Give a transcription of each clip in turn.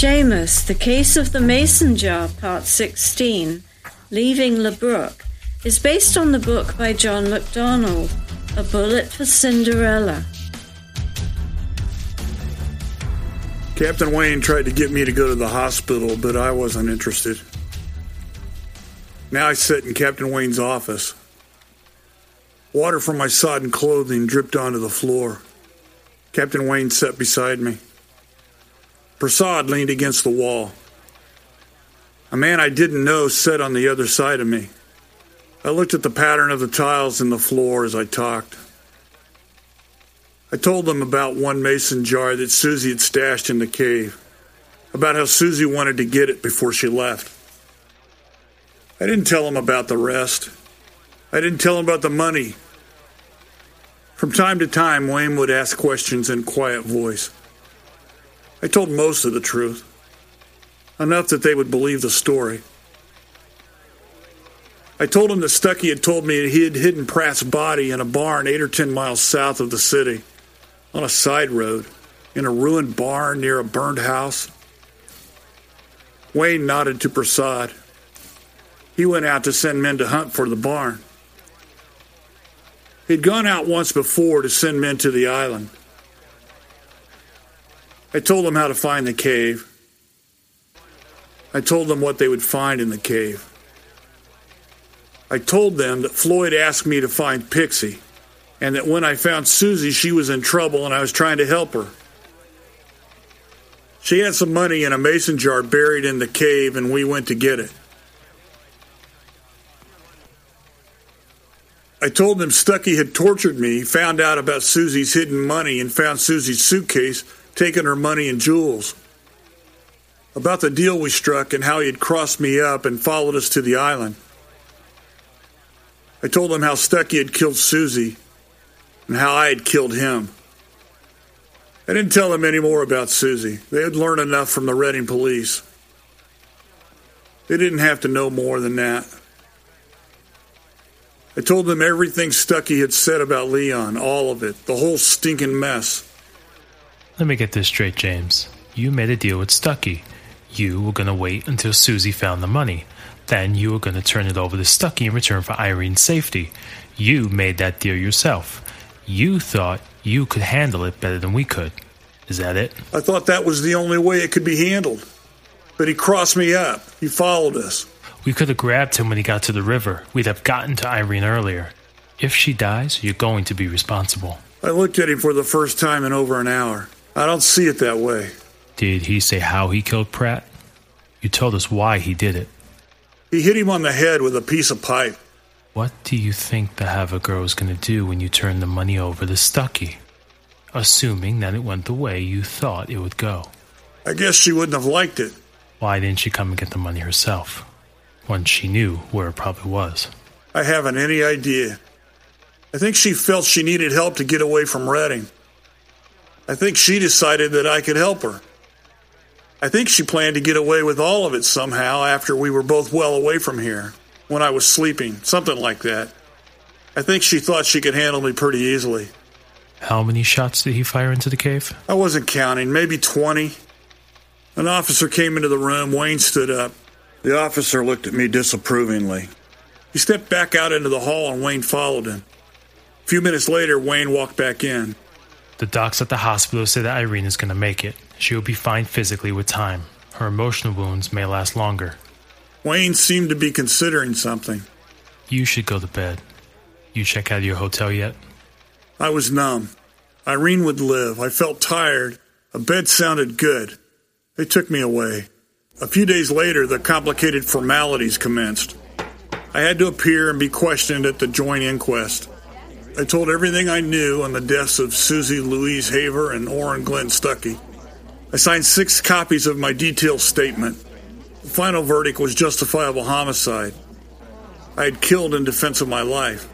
Seamus, The Case of the Mason Jar, Part 16, Leaving LeBrook, is based on the book by John MacDonald, A Bullet for Cinderella. Captain Wayne tried to get me to go to the hospital, but I wasn't interested. Now I sit in Captain Wayne's office. Water from my sodden clothing dripped onto the floor. Captain Wayne sat beside me. Prasad leaned against the wall. A man I didn't know sat on the other side of me. I looked at the pattern of the tiles in the floor as I talked. I told them about one mason jar that Suzie had stashed in the cave, about how Suzie wanted to get it before she left. I didn't tell them about the rest. I didn't tell them about the money. From time to time, Wayne would ask questions in quiet voice. I told most of the truth, enough that they would believe the story. I told him that Stuckey had told me he had hidden Pratt's body in a barn eight or ten miles south of the city, on a side road, in a ruined barn near a burned house. Wayne nodded to Prasad. He went out to send men to hunt for the barn. He'd gone out once before to send men to the island. I told them how to find the cave. I told them what they would find in the cave. I told them that Floyd asked me to find Pixie, and that when I found Suzie, she was in trouble and I was trying to help her. She had some money in a mason jar buried in the cave, and we went to get it. I told them Stuckey had tortured me, found out about Suzie's hidden money, and found Suzie's suitcase taken her money and jewels. About the deal we struck and how he had crossed me up and followed us to the island. I told him how Stuckey had killed Suzie and how I had killed him. I didn't tell them any more about Suzie. They had learned enough from the Reading police. They didn't have to know more than that. I told them everything Stuckey had said about Leon, all of it, the whole stinking mess. Let me get this straight, James. You made a deal with Stuckey. You were going to wait until Suzie found the money. Then you were going to turn it over to Stuckey in return for Irene's safety. You made that deal yourself. You thought you could handle it better than we could. Is that it? I thought that was the only way it could be handled. But he crossed me up. He followed us. We could have grabbed him when he got to the river. We'd have gotten to Irene earlier. If she dies, you're going to be responsible. I looked at him for the first time in over an hour. I don't see it that way. Did he say how he killed Pratt? You told us why he did it. He hit him on the head with a piece of pipe. What do you think the Haver girl is going to do when you turn the money over to Stuckey? Assuming that it went the way you thought it would go. I guess she wouldn't have liked it. Why didn't she come and get the money herself? Once she knew where it probably was. I haven't any idea. I think she felt she needed help to get away from Reading. I think she decided that I could help her. I think she planned to get away with all of it somehow after we were both well away from here, when I was sleeping, something like that. I think she thought she could handle me pretty easily. How many shots did he fire into the cave? I wasn't counting, maybe 20. An officer came into the room. Wayne stood up. The officer looked at me disapprovingly. He stepped back out into the hall and Wayne followed him. A few minutes later, Wayne walked back in. The docs at the hospital say that Irene is going to make it. She will be fine physically with time. Her emotional wounds may last longer. Wayne seemed to be considering something. You should go to bed. You check out of your hotel yet? I was numb. Irene would live. I felt tired. A bed sounded good. They took me away. A few days later, the complicated formalities commenced. I had to appear and be questioned at the joint inquest. I told everything I knew on the deaths of Suzie Louise Haver and Oren Glenn Stuckey. I signed six copies of my detailed statement. The final verdict was justifiable homicide. I had killed in defense of my life.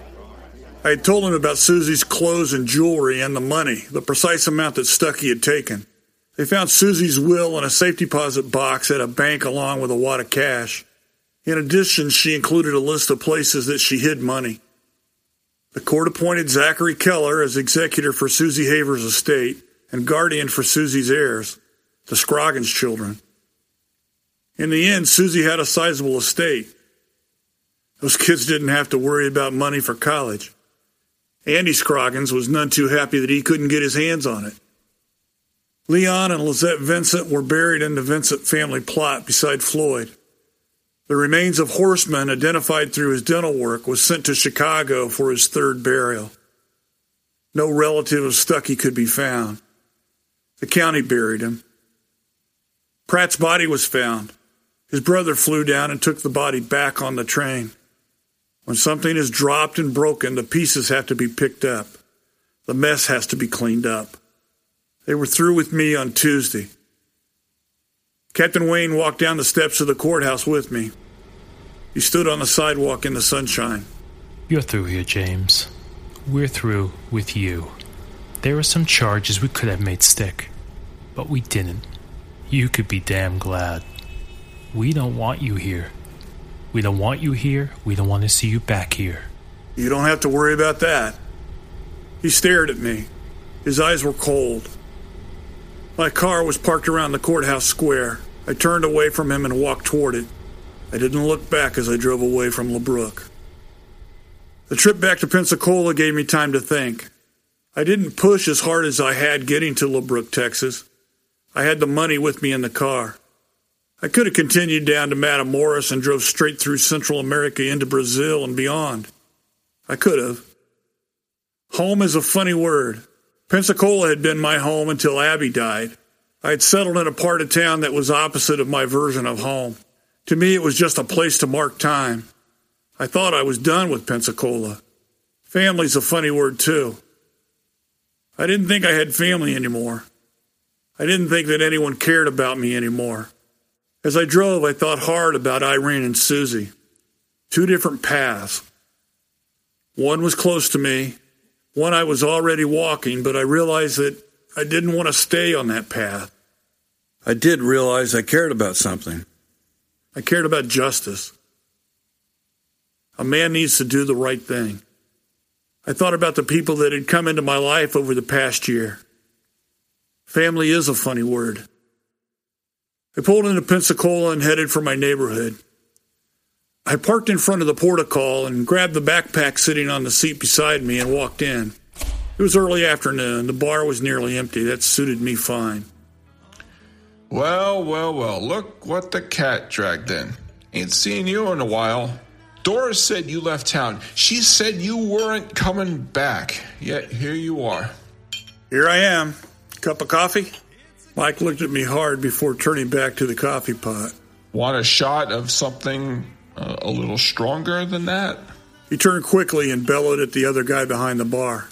I had told him about Suzie's clothes and jewelry and the money, the precise amount that Stuckey had taken. They found Suzie's will in a safe deposit box at a bank along with a wad of cash. In addition, she included a list of places that she hid money. The court appointed Zachary Keller as executor for Suzie Haver's estate and guardian for Suzie's heirs, the Scroggins children. In the end, Suzie had a sizable estate. Those kids didn't have to worry about money for college. Andy Scroggins was none too happy that he couldn't get his hands on it. Leon and Lizette Vincent were buried in the Vincent family plot beside Floyd. The remains of Horseman, identified through his dental work, was sent to Chicago for his third burial. No relative of Stuckey could be found. The county buried him. Pratt's body was found. His brother flew down and took the body back on the train. When something is dropped and broken, the pieces have to be picked up. The mess has to be cleaned up. They were through with me on Tuesday. Captain Wayne walked down the steps of the courthouse with me. He stood on the sidewalk in the sunshine. You're through here, James. We're through with you. There are some charges we could have made stick, but we didn't. You could be damn glad. We don't want you here. We don't want you here. We don't want to see you back here. You don't have to worry about that. He stared at me. His eyes were cold. My car was parked around the courthouse square. I turned away from him and walked toward it. I didn't look back as I drove away from LeBrook. The trip back to Pensacola gave me time to think. I didn't push as hard as I had getting to LeBrook, Texas. I had the money with me in the car. I could have continued down to Matamoros and drove straight through Central America into Brazil and beyond. I could have. Home is a funny word. Pensacola had been my home until Abby died. I had settled in a part of town that was opposite of my version of home. To me, it was just a place to mark time. I thought I was done with Pensacola. Family's a funny word, too. I didn't think I had family anymore. I didn't think that anyone cared about me anymore. As I drove, I thought hard about Irene and Suzie. Two different paths. One was close to me, one I was already walking, but I realized that I didn't want to stay on that path. I did realize I cared about something. I cared about justice. A man needs to do the right thing. I thought about the people that had come into my life over the past year. Family is a funny word. I pulled into Pensacola and headed for my neighborhood. I parked in front of the portico and grabbed the backpack sitting on the seat beside me and walked in. It was early afternoon. The bar was nearly empty. That suited me fine. Well, well, well, look what the cat dragged in. Ain't seen you in a while. Doris said you left town. She said you weren't coming back. Yet here you are. Here I am. Cup of coffee? Mike looked at me hard before turning back to the coffee pot. Want a shot of something uh, a little stronger than that? He turned quickly and bellowed at the other guy behind the bar.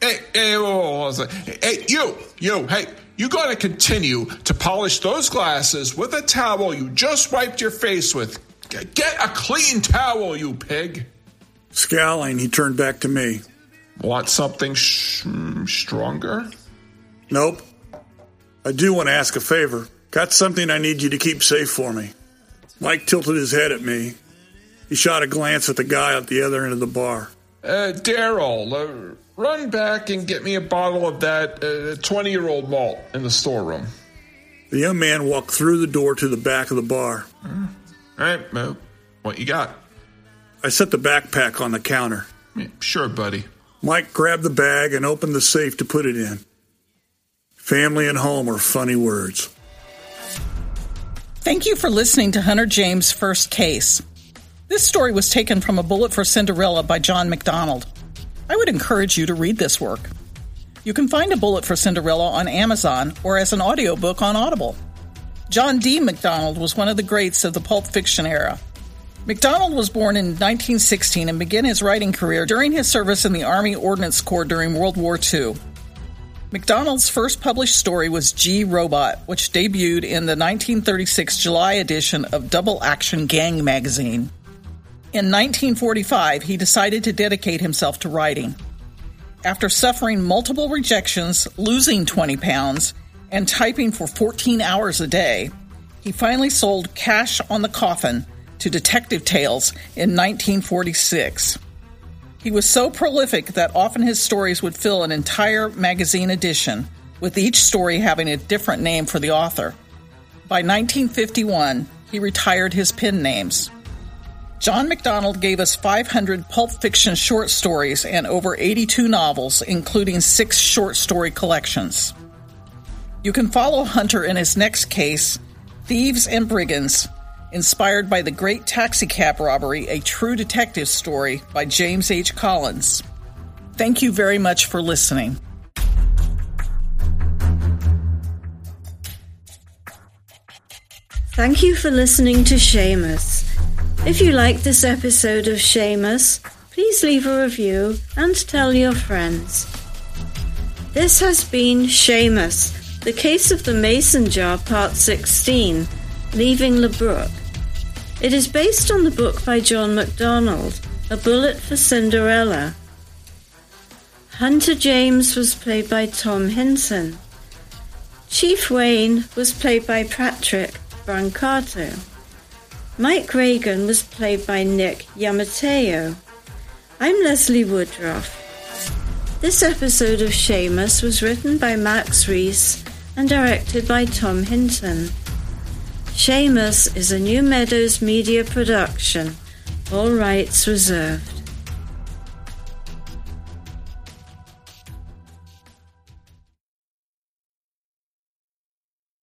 Hey, hey, whoa, whoa, whoa. hey, you, you, hey, you got to continue to polish those glasses with a towel you just wiped your face with. Get a clean towel, you pig. Scowling, he turned back to me. Want something sh- stronger? Nope. I do want to ask a favor. Got something I need you to keep safe for me. Mike tilted his head at me. He shot a glance at the guy at the other end of the bar. Uh, Daryl, uh, run back and get me a bottle of that 20 uh, year old malt in the storeroom. The young man walked through the door to the back of the bar. All right, Mo. What you got? I set the backpack on the counter. Yeah, sure, buddy. Mike grabbed the bag and opened the safe to put it in. Family and home are funny words. Thank you for listening to Hunter James' first case. This story was taken from A Bullet for Cinderella by John MacDonald. I would encourage you to read this work. You can find A Bullet for Cinderella on Amazon or as an audiobook on Audible. John D. MacDonald was one of the greats of the pulp fiction era. MacDonald was born in 1916 and began his writing career during his service in the Army Ordnance Corps during World War II. MacDonald's first published story was G Robot, which debuted in the 1936 July edition of Double Action Gang magazine. In 1945, he decided to dedicate himself to writing. After suffering multiple rejections, losing 20 pounds, and typing for 14 hours a day, he finally sold Cash on the Coffin to Detective Tales in 1946. He was so prolific that often his stories would fill an entire magazine edition, with each story having a different name for the author. By 1951, he retired his pen names. John MacDonald gave us 500 pulp fiction short stories and over 82 novels, including six short story collections. You can follow Hunter in his next case, Thieves and Brigands, inspired by the Great Taxicab Robbery, a true detective story by James H. Collins. Thank you very much for listening. Thank you for listening to Seamus. If you like this episode of Seamus, please leave a review and tell your friends. This has been Seamus, the case of the Mason jar, part 16, Leaving LeBrook. It is based on the book by John MacDonald, A Bullet for Cinderella. Hunter James was played by Tom Hinton. Chief Wayne was played by Patrick Brancato. Mike Reagan was played by Nick Yamateo. I'm Leslie Woodruff. This episode of Seamus was written by Max Reese and directed by Tom Hinton. Seamus is a New Meadows media production, all rights reserved.